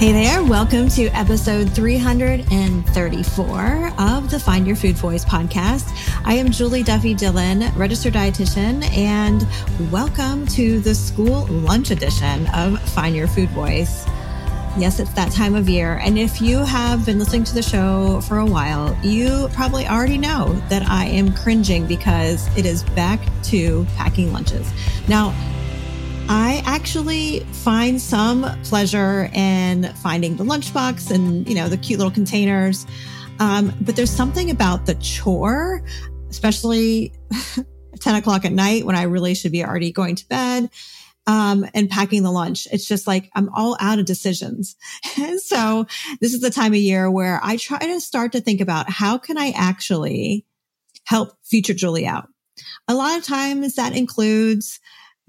Hey there, welcome to episode 334 of the Find Your Food Voice podcast. I am Julie Duffy Dillon, registered dietitian, and welcome to the school lunch edition of Find Your Food Voice. Yes, it's that time of year. And if you have been listening to the show for a while, you probably already know that I am cringing because it is back to packing lunches. Now, I actually find some pleasure in finding the lunchbox and, you know, the cute little containers. Um, but there's something about the chore, especially 10 o'clock at night when I really should be already going to bed. Um, and packing the lunch. It's just like I'm all out of decisions. so this is the time of year where I try to start to think about how can I actually help future Julie out? A lot of times that includes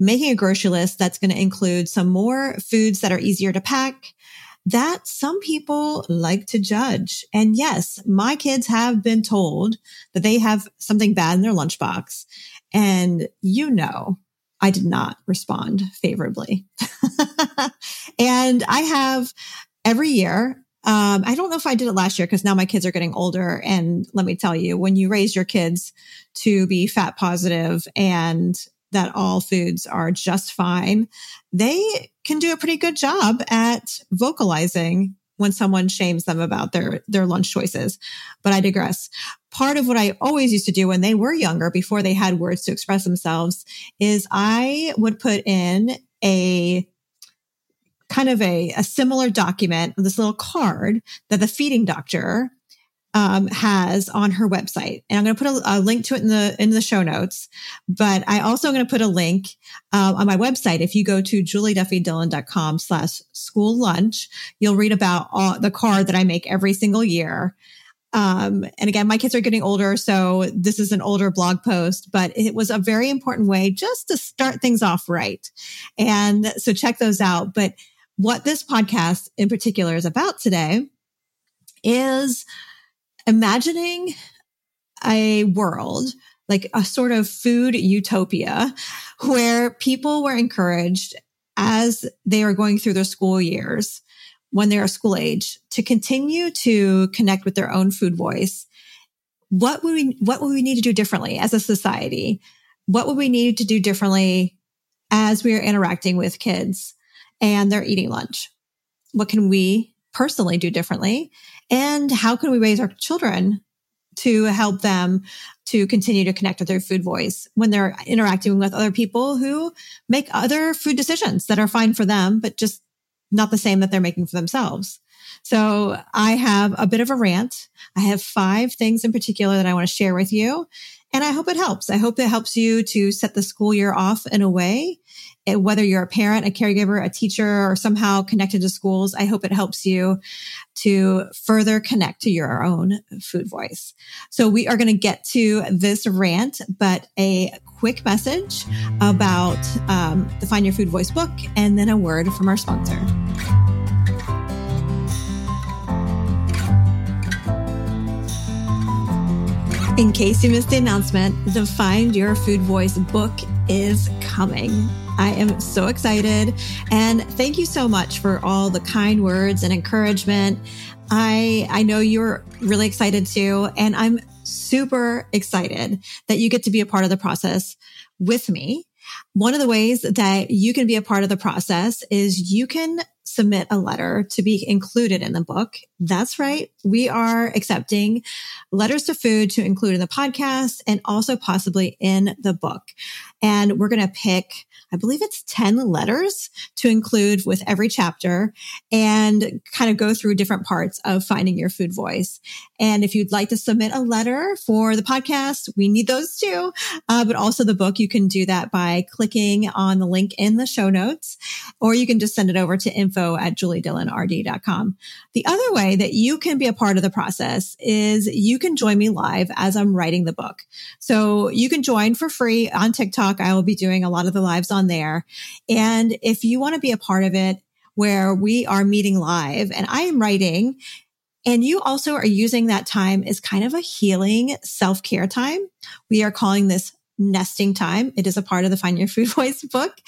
making a grocery list that's going to include some more foods that are easier to pack that some people like to judge. And yes, my kids have been told that they have something bad in their lunchbox. And you know, I did not respond favorably. and I have every year um, I don't know if I did it last year because now my kids are getting older. And let me tell you, when you raise your kids to be fat positive and that all foods are just fine, they can do a pretty good job at vocalizing when someone shames them about their, their lunch choices. But I digress. Part of what I always used to do when they were younger, before they had words to express themselves, is I would put in a kind of a, a similar document, this little card that the feeding doctor um, has on her website. And I'm going to put a, a, link to it in the, in the show notes, but I also am going to put a link, uh, on my website. If you go to julieduffydillon.com slash school lunch, you'll read about all, the card that I make every single year. Um, and again, my kids are getting older, so this is an older blog post, but it was a very important way just to start things off right. And so check those out. But what this podcast in particular is about today is imagining a world like a sort of food utopia where people were encouraged as they are going through their school years when they are school age to continue to connect with their own food voice. What would we what would we need to do differently as a society? What would we need to do differently as we are interacting with kids and they're eating lunch? What can we personally do differently and how can we raise our children to help them to continue to connect with their food voice when they're interacting with other people who make other food decisions that are fine for them, but just not the same that they're making for themselves. So I have a bit of a rant. I have five things in particular that I want to share with you. And I hope it helps. I hope it helps you to set the school year off in a way whether you're a parent, a caregiver, a teacher, or somehow connected to schools, I hope it helps you to further connect to your own food voice. So we are going to get to this rant, but a quick message about um, the Find Your Food Voice book, and then a word from our sponsor. In case you missed the announcement, the Find Your Food Voice book is coming. I am so excited. And thank you so much for all the kind words and encouragement. I, I know you're really excited too. And I'm super excited that you get to be a part of the process with me. One of the ways that you can be a part of the process is you can submit a letter to be included in the book. That's right. We are accepting letters to food to include in the podcast and also possibly in the book. And we're going to pick I believe it's 10 letters to include with every chapter and kind of go through different parts of finding your food voice. And if you'd like to submit a letter for the podcast, we need those too. Uh, but also the book, you can do that by clicking on the link in the show notes, or you can just send it over to info at juliedillonrd.com. The other way that you can be a part of the process is you can join me live as I'm writing the book. So you can join for free on TikTok. I will be doing a lot of the lives on on there. And if you want to be a part of it, where we are meeting live and I am writing and you also are using that time as kind of a healing self care time. We are calling this nesting time. It is a part of the Find Your Food Voice book.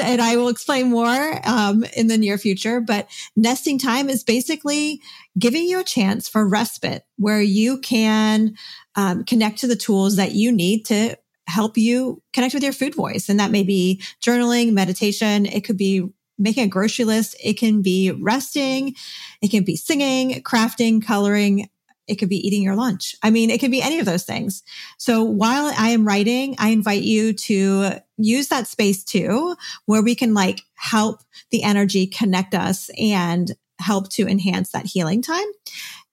And I will explain more um, in the near future. But nesting time is basically giving you a chance for respite where you can um, connect to the tools that you need to help you connect with your food voice. And that may be journaling, meditation. It could be making a grocery list. It can be resting. It can be singing, crafting, coloring. It could be eating your lunch. I mean, it could be any of those things. So while I am writing, I invite you to use that space too, where we can like help the energy connect us and help to enhance that healing time.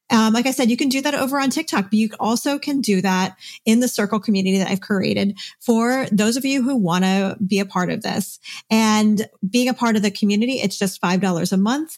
Um, like I said, you can do that over on TikTok, but you also can do that in the circle community that I've created for those of you who want to be a part of this. And being a part of the community, it's just $5 a month.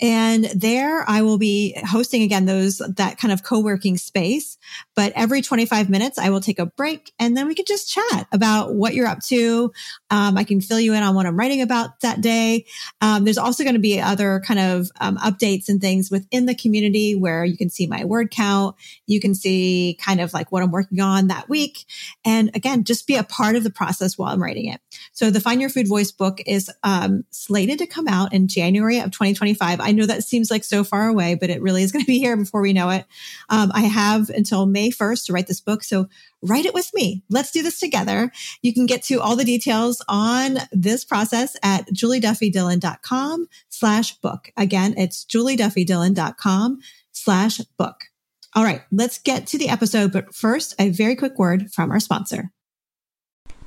And there I will be hosting again those, that kind of co-working space. But every 25 minutes, I will take a break and then we can just chat about what you're up to. Um, I can fill you in on what I'm writing about that day. Um, there's also going to be other kind of um, updates and things within the community where you can see my word count. You can see kind of like what I'm working on that week. And again, just be a part of the process while I'm writing it. So the Find Your Food Voice book is um, slated to come out in January of 2025. I know that seems like so far away, but it really is going to be here before we know it. Um, I have until May 1st to write this book. So write it with me. Let's do this together. You can get to all the details on this process at julieduffydillon.com slash book. Again, it's julieduffydillon.com slash book. All right, let's get to the episode. But first, a very quick word from our sponsor.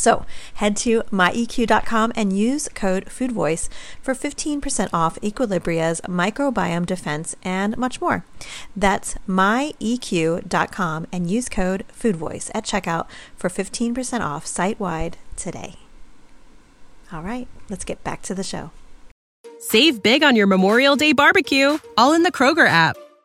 So head to myeq.com and use code FoodVoice for 15% off Equilibria's microbiome defense and much more. That's myeq.com and use code FoodVoice at checkout for 15% off site wide today. All right, let's get back to the show. Save big on your Memorial Day barbecue, all in the Kroger app.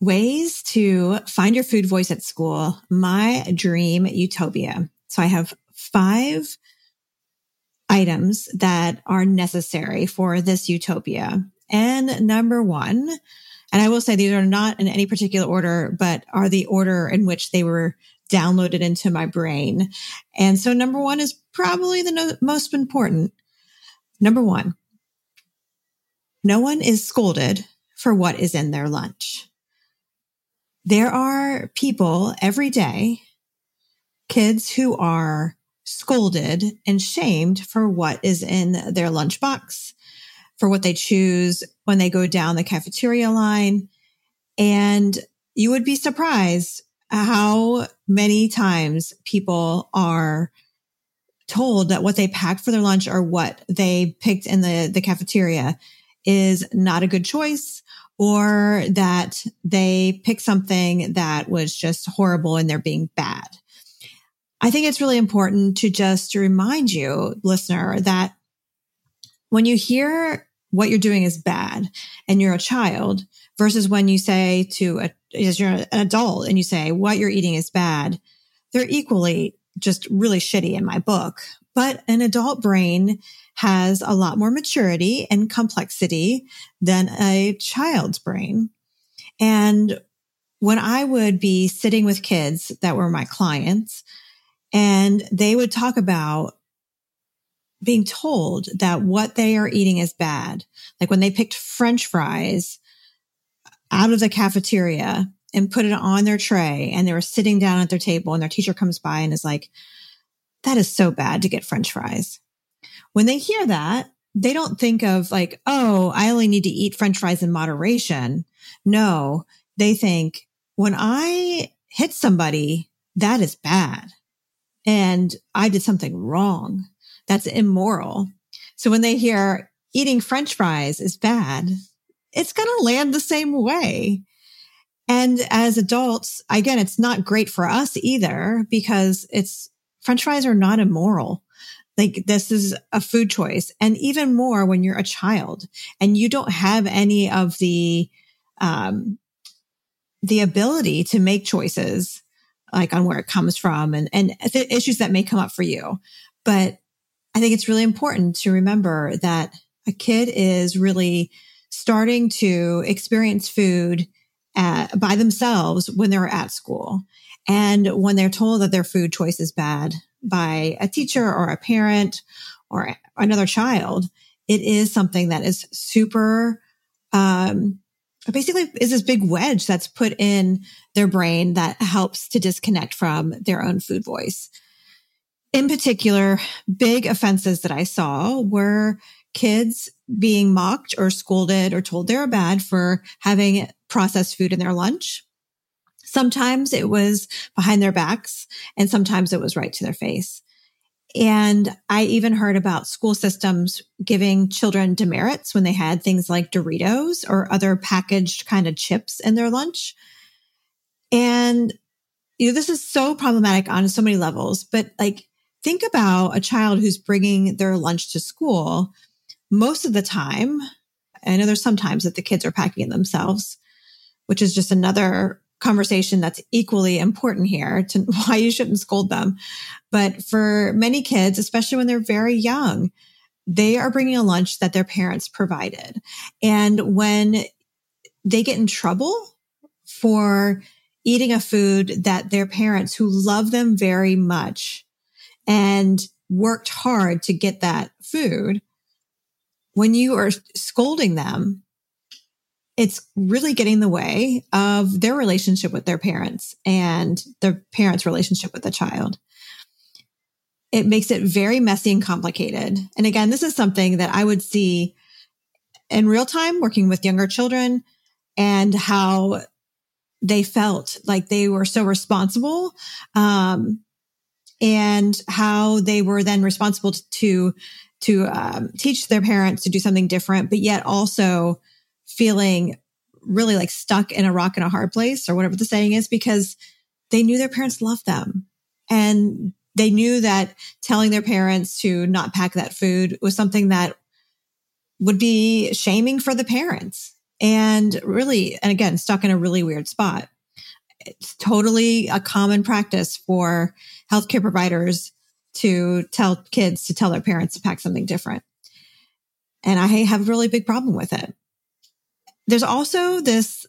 Ways to find your food voice at school. My dream utopia. So I have five items that are necessary for this utopia. And number one, and I will say these are not in any particular order, but are the order in which they were downloaded into my brain. And so number one is probably the no- most important. Number one, no one is scolded for what is in their lunch. There are people every day, kids who are scolded and shamed for what is in their lunchbox, for what they choose when they go down the cafeteria line. And you would be surprised how many times people are told that what they packed for their lunch or what they picked in the, the cafeteria is not a good choice or that they pick something that was just horrible and they're being bad. I think it's really important to just remind you, listener, that when you hear what you're doing is bad and you're a child versus when you say to a, as you're an adult and you say what you're eating is bad, they're equally just really shitty in my book. But an adult brain has a lot more maturity and complexity than a child's brain. And when I would be sitting with kids that were my clients and they would talk about being told that what they are eating is bad. Like when they picked french fries out of the cafeteria and put it on their tray and they were sitting down at their table and their teacher comes by and is like, that is so bad to get french fries. When they hear that, they don't think of like, oh, I only need to eat french fries in moderation. No, they think when I hit somebody, that is bad. And I did something wrong. That's immoral. So when they hear eating french fries is bad, it's going to land the same way. And as adults, again, it's not great for us either because it's french fries are not immoral. Like this is a food choice. And even more when you're a child and you don't have any of the, um, the ability to make choices like on where it comes from and, and the issues that may come up for you. But I think it's really important to remember that a kid is really starting to experience food at, by themselves when they're at school. And when they're told that their food choice is bad, by a teacher or a parent or another child, it is something that is super, um, basically is this big wedge that's put in their brain that helps to disconnect from their own food voice. In particular, big offenses that I saw were kids being mocked or scolded or told they're bad for having processed food in their lunch. Sometimes it was behind their backs and sometimes it was right to their face. And I even heard about school systems giving children demerits when they had things like Doritos or other packaged kind of chips in their lunch. And, you know, this is so problematic on so many levels, but like, think about a child who's bringing their lunch to school. Most of the time, I know there's sometimes that the kids are packing it themselves, which is just another conversation that's equally important here to why you shouldn't scold them. But for many kids, especially when they're very young, they are bringing a lunch that their parents provided. And when they get in trouble for eating a food that their parents who love them very much and worked hard to get that food, when you are scolding them, it's really getting in the way of their relationship with their parents and their parents' relationship with the child. It makes it very messy and complicated. And again, this is something that I would see in real time working with younger children and how they felt like they were so responsible um, and how they were then responsible to to um, teach their parents to do something different but yet also feeling really like stuck in a rock in a hard place or whatever the saying is because they knew their parents loved them. And they knew that telling their parents to not pack that food was something that would be shaming for the parents and really and again stuck in a really weird spot. It's totally a common practice for healthcare providers to tell kids to tell their parents to pack something different. And i have a really big problem with it there's also this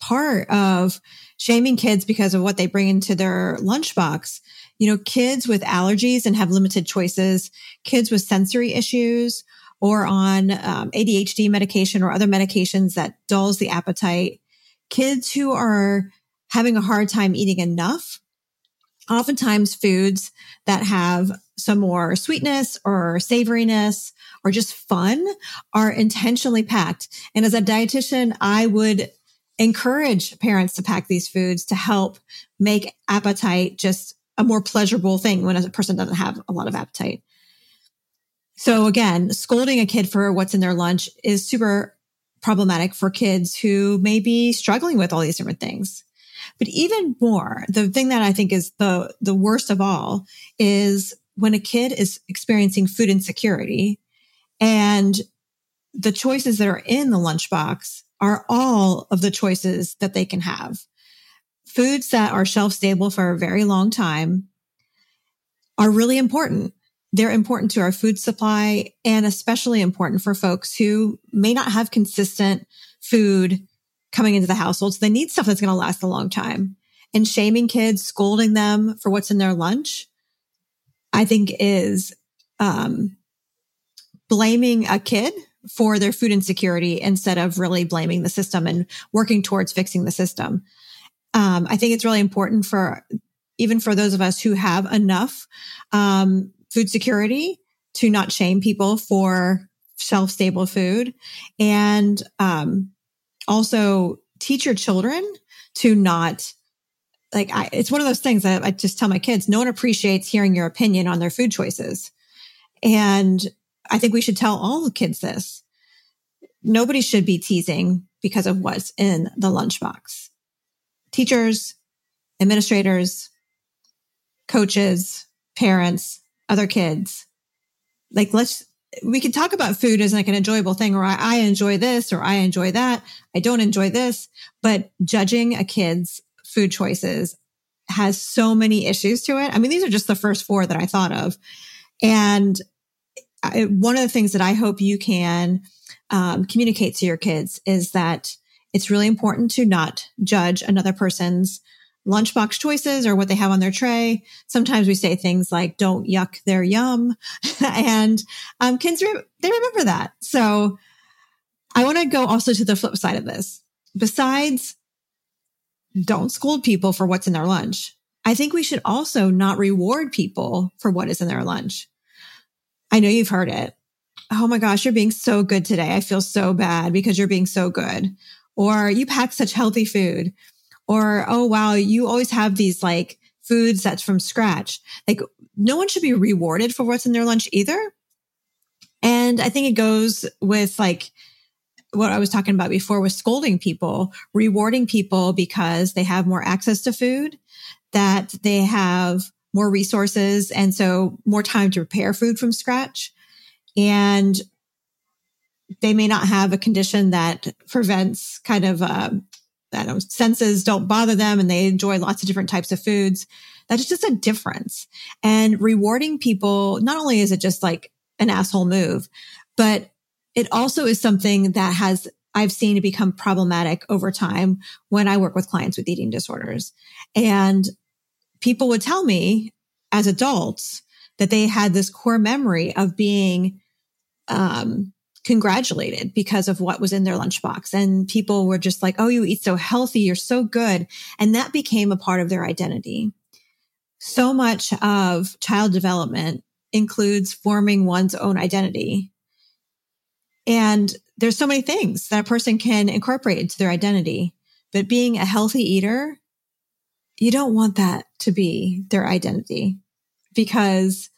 part of shaming kids because of what they bring into their lunchbox. You know, kids with allergies and have limited choices, kids with sensory issues or on um, ADHD medication or other medications that dulls the appetite, kids who are having a hard time eating enough, oftentimes foods that have some more sweetness or savoriness or just fun are intentionally packed. And as a dietitian, I would encourage parents to pack these foods to help make appetite just a more pleasurable thing when a person doesn't have a lot of appetite. So again, scolding a kid for what's in their lunch is super problematic for kids who may be struggling with all these different things. But even more, the thing that I think is the, the worst of all is when a kid is experiencing food insecurity and the choices that are in the lunchbox are all of the choices that they can have. Foods that are shelf stable for a very long time are really important. They're important to our food supply and especially important for folks who may not have consistent food coming into the household. So they need stuff that's going to last a long time. And shaming kids, scolding them for what's in their lunch, I think is um, blaming a kid for their food insecurity instead of really blaming the system and working towards fixing the system. Um, I think it's really important for even for those of us who have enough um, food security to not shame people for shelf stable food and um, also teach your children to not like I, it's one of those things that I just tell my kids no one appreciates hearing your opinion on their food choices and I think we should tell all the kids this. Nobody should be teasing because of what's in the lunchbox. Teachers, administrators, coaches, parents, other kids. Like let's, we can talk about food as like an enjoyable thing, or I, I enjoy this, or I enjoy that. I don't enjoy this, but judging a kid's food choices has so many issues to it. I mean, these are just the first four that I thought of. And I, one of the things that I hope you can um, communicate to your kids is that it's really important to not judge another person's lunchbox choices or what they have on their tray. Sometimes we say things like "Don't yuck their yum," and um, kids re- they remember that. So I want to go also to the flip side of this. Besides, don't scold people for what's in their lunch. I think we should also not reward people for what is in their lunch. I know you've heard it. Oh my gosh, you're being so good today. I feel so bad because you're being so good. Or you pack such healthy food. Or, oh wow, you always have these like foods that's from scratch. Like no one should be rewarded for what's in their lunch either. And I think it goes with like what I was talking about before was scolding people, rewarding people because they have more access to food, that they have more resources and so more time to prepare food from scratch. And they may not have a condition that prevents kind of, uh, I don't know, senses don't bother them and they enjoy lots of different types of foods. That's just a difference. And rewarding people, not only is it just like an asshole move, but it also is something that has I've seen it become problematic over time when I work with clients with eating disorders. And people would tell me as adults that they had this core memory of being um, congratulated because of what was in their lunchbox. And people were just like, Oh, you eat so healthy. You're so good. And that became a part of their identity. So much of child development includes forming one's own identity. And there's so many things that a person can incorporate into their identity. But being a healthy eater you don't want that to be their identity because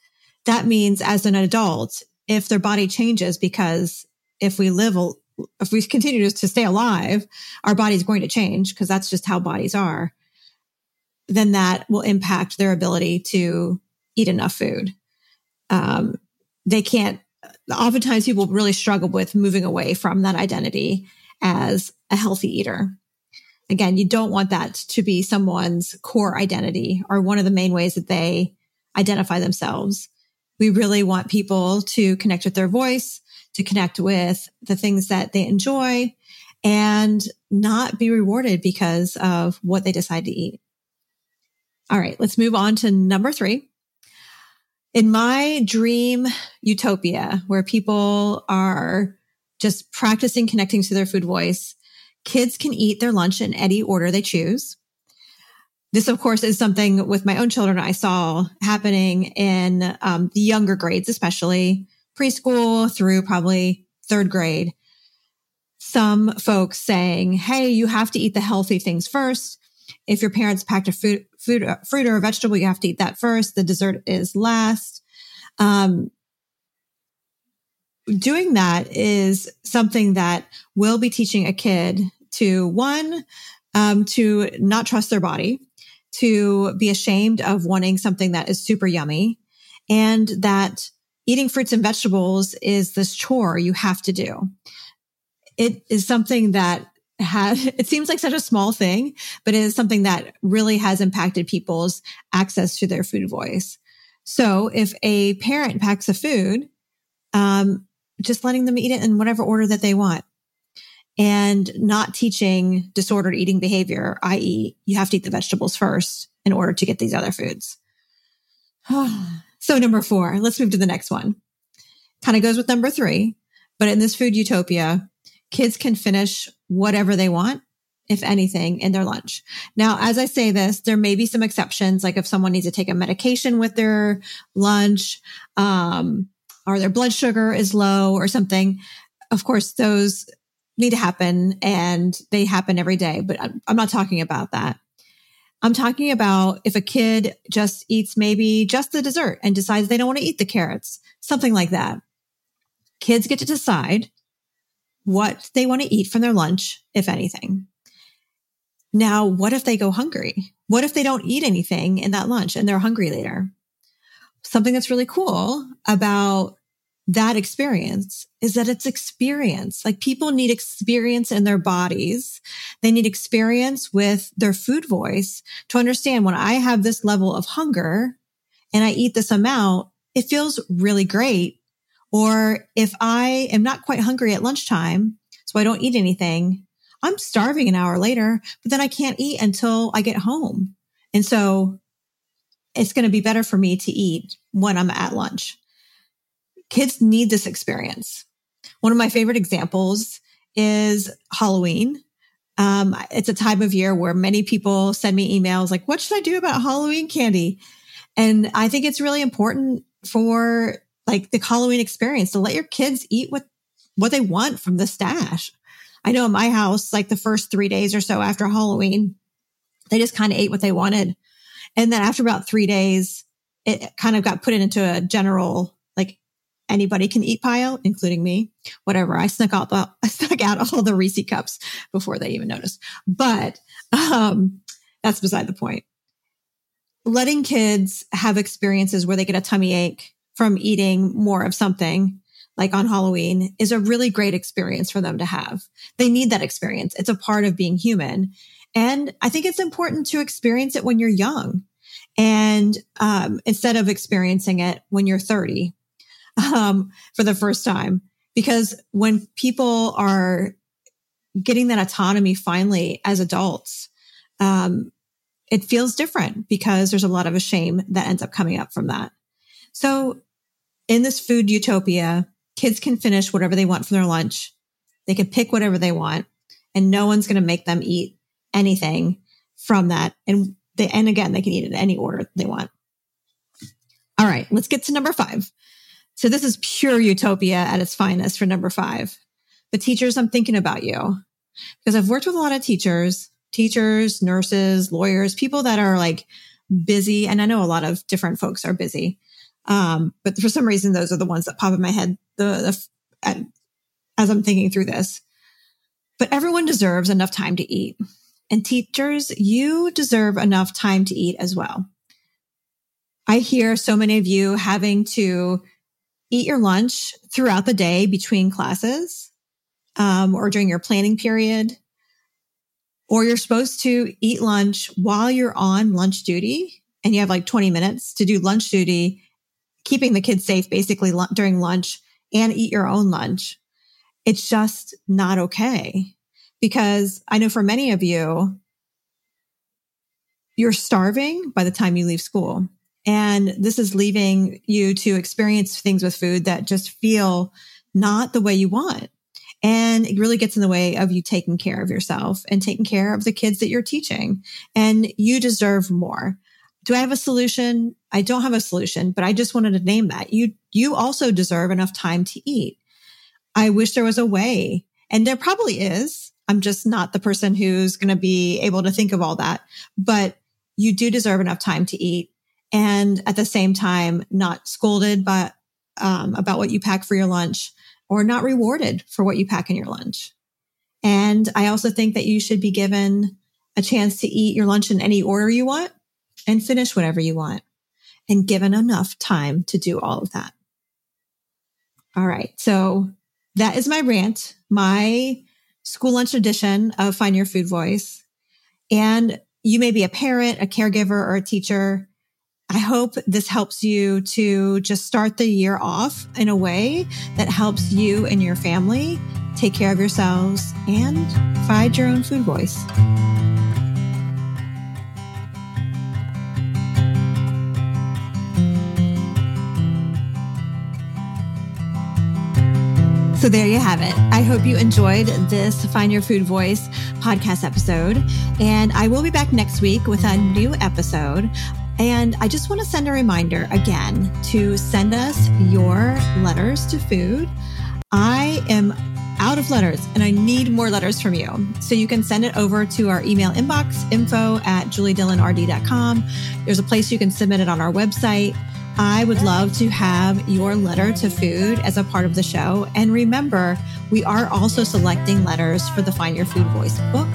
that means as an adult, if their body changes, because if we live, if we continue to stay alive, our body's going to change because that's just how bodies are, then that will impact their ability to eat enough food. Um, they can't, oftentimes people really struggle with moving away from that identity as a healthy eater again, you don't want that to be someone's core identity or one of the main ways that they identify themselves. We really want people to connect with their voice, to connect with the things that they enjoy and not be rewarded because of what they decide to eat. All right, let's move on to number three. In my dream utopia, where people are just practicing connecting to their food voice, Kids can eat their lunch in any order they choose. This, of course, is something with my own children I saw happening in um, the younger grades, especially preschool through probably third grade. Some folks saying, Hey, you have to eat the healthy things first. If your parents packed a food, food, uh, fruit or a vegetable, you have to eat that first. The dessert is last. Um, doing that is something that will be teaching a kid to one, um, to not trust their body, to be ashamed of wanting something that is super yummy, and that eating fruits and vegetables is this chore you have to do. It is something that it seems like such a small thing, but it is something that really has impacted people's access to their food voice. So if a parent packs a food, um, just letting them eat it in whatever order that they want and not teaching disordered eating behavior, i.e., you have to eat the vegetables first in order to get these other foods. so, number four, let's move to the next one. Kind of goes with number three, but in this food utopia, kids can finish whatever they want, if anything, in their lunch. Now, as I say this, there may be some exceptions, like if someone needs to take a medication with their lunch, um, or their blood sugar is low or something. Of course, those need to happen and they happen every day, but I'm not talking about that. I'm talking about if a kid just eats maybe just the dessert and decides they don't want to eat the carrots, something like that. Kids get to decide what they want to eat from their lunch, if anything. Now, what if they go hungry? What if they don't eat anything in that lunch and they're hungry later? something that's really cool about that experience is that it's experience. Like people need experience in their bodies. They need experience with their food voice to understand when I have this level of hunger and I eat this amount, it feels really great. Or if I am not quite hungry at lunchtime, so I don't eat anything, I'm starving an hour later, but then I can't eat until I get home. And so it's going to be better for me to eat when I'm at lunch. Kids need this experience. One of my favorite examples is Halloween. Um, it's a time of year where many people send me emails like, what should I do about Halloween candy? And I think it's really important for like the Halloween experience to let your kids eat what, what they want from the stash. I know in my house, like the first three days or so after Halloween, they just kind of ate what they wanted. And then after about three days, it kind of got put into a general like anybody can eat pile, including me. Whatever. I snuck out the I snuck out all the Reese cups before they even noticed. But um, that's beside the point. Letting kids have experiences where they get a tummy ache from eating more of something like on Halloween is a really great experience for them to have. They need that experience. It's a part of being human. And I think it's important to experience it when you're young and um, instead of experiencing it when you're 30 um, for the first time. Because when people are getting that autonomy finally as adults, um, it feels different because there's a lot of a shame that ends up coming up from that. So in this food utopia, kids can finish whatever they want for their lunch. They can pick whatever they want and no one's going to make them eat anything from that. And they, and again, they can eat it in any order they want. All right, let's get to number five. So this is pure utopia at its finest for number five. But teachers, I'm thinking about you because I've worked with a lot of teachers, teachers, nurses, lawyers, people that are like busy. And I know a lot of different folks are busy. Um, but for some reason, those are the ones that pop in my head the, the as I'm thinking through this. But everyone deserves enough time to eat. And teachers, you deserve enough time to eat as well. I hear so many of you having to eat your lunch throughout the day between classes um, or during your planning period. Or you're supposed to eat lunch while you're on lunch duty and you have like 20 minutes to do lunch duty, keeping the kids safe basically during lunch and eat your own lunch. It's just not okay because I know for many of you, you're starving by the time you leave school. And this is leaving you to experience things with food that just feel not the way you want. And it really gets in the way of you taking care of yourself and taking care of the kids that you're teaching. And you deserve more. Do I have a solution? I don't have a solution, but I just wanted to name that. You, you also deserve enough time to eat. I wish there was a way, and there probably is. I'm just not the person who's going to be able to think of all that. But you do deserve enough time to eat and at the same time, not scolded but, um, about what you pack for your lunch or not rewarded for what you pack in your lunch. And I also think that you should be given a chance to eat your lunch in any order you want and finish whatever you want and given enough time to do all of that. All right. So that is my rant. My school lunch edition of Find Your Food Voice. And you may be a parent, a caregiver, or a teacher. I hope this helps you to just start the year off in a way that helps you and your family take care of yourselves and find your own food voice. So there you have it. I hope you enjoyed this Find Your Food Voice podcast episode. And I will be back next week with a new episode. And I just want to send a reminder again to send us your letters to food. I am out of letters and I need more letters from you. So you can send it over to our email inbox, info at juliedillonrd.com. There's a place you can submit it on our website. I would love to have your letter to food as a part of the show. And remember, we are also selecting letters for the Find Your Food Voice book.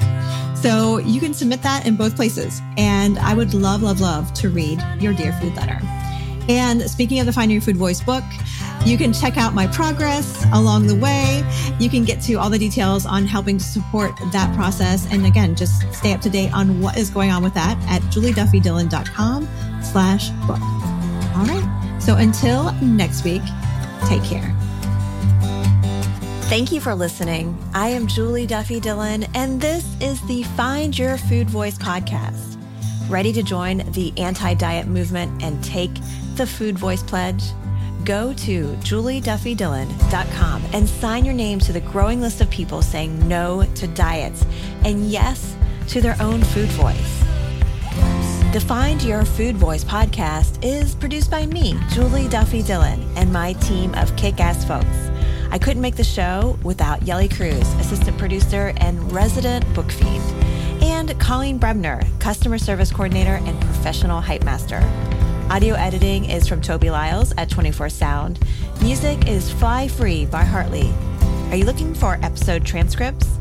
So you can submit that in both places. And I would love, love, love to read your Dear Food letter. And speaking of the Find Your Food Voice book, you can check out my progress along the way. You can get to all the details on helping to support that process. And again, just stay up to date on what is going on with that at julieduffydillon.com slash book. All right. So until next week, take care. Thank you for listening. I am Julie Duffy Dillon, and this is the Find Your Food Voice podcast. Ready to join the anti diet movement and take the Food Voice Pledge? Go to julieduffydillon.com and sign your name to the growing list of people saying no to diets and yes to their own food voice. The Find Your Food Voice podcast is produced by me, Julie Duffy Dillon, and my team of kick ass folks. I couldn't make the show without Yelly Cruz, assistant producer and resident book fiend, and Colleen Brebner, customer service coordinator and professional hype master. Audio editing is from Toby Lyles at 24 Sound. Music is Fly Free by Hartley. Are you looking for episode transcripts?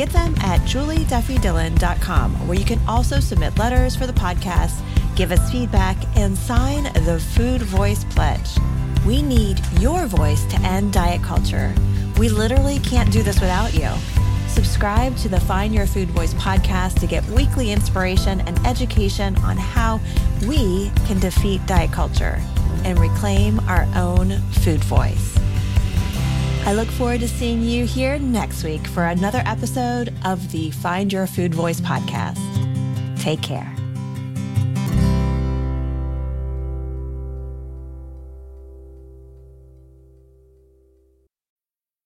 Get them at julieduffydillon.com, where you can also submit letters for the podcast, give us feedback, and sign the Food Voice Pledge. We need your voice to end diet culture. We literally can't do this without you. Subscribe to the Find Your Food Voice podcast to get weekly inspiration and education on how we can defeat diet culture and reclaim our own food voice. I look forward to seeing you here next week for another episode of the Find Your Food Voice podcast. Take care.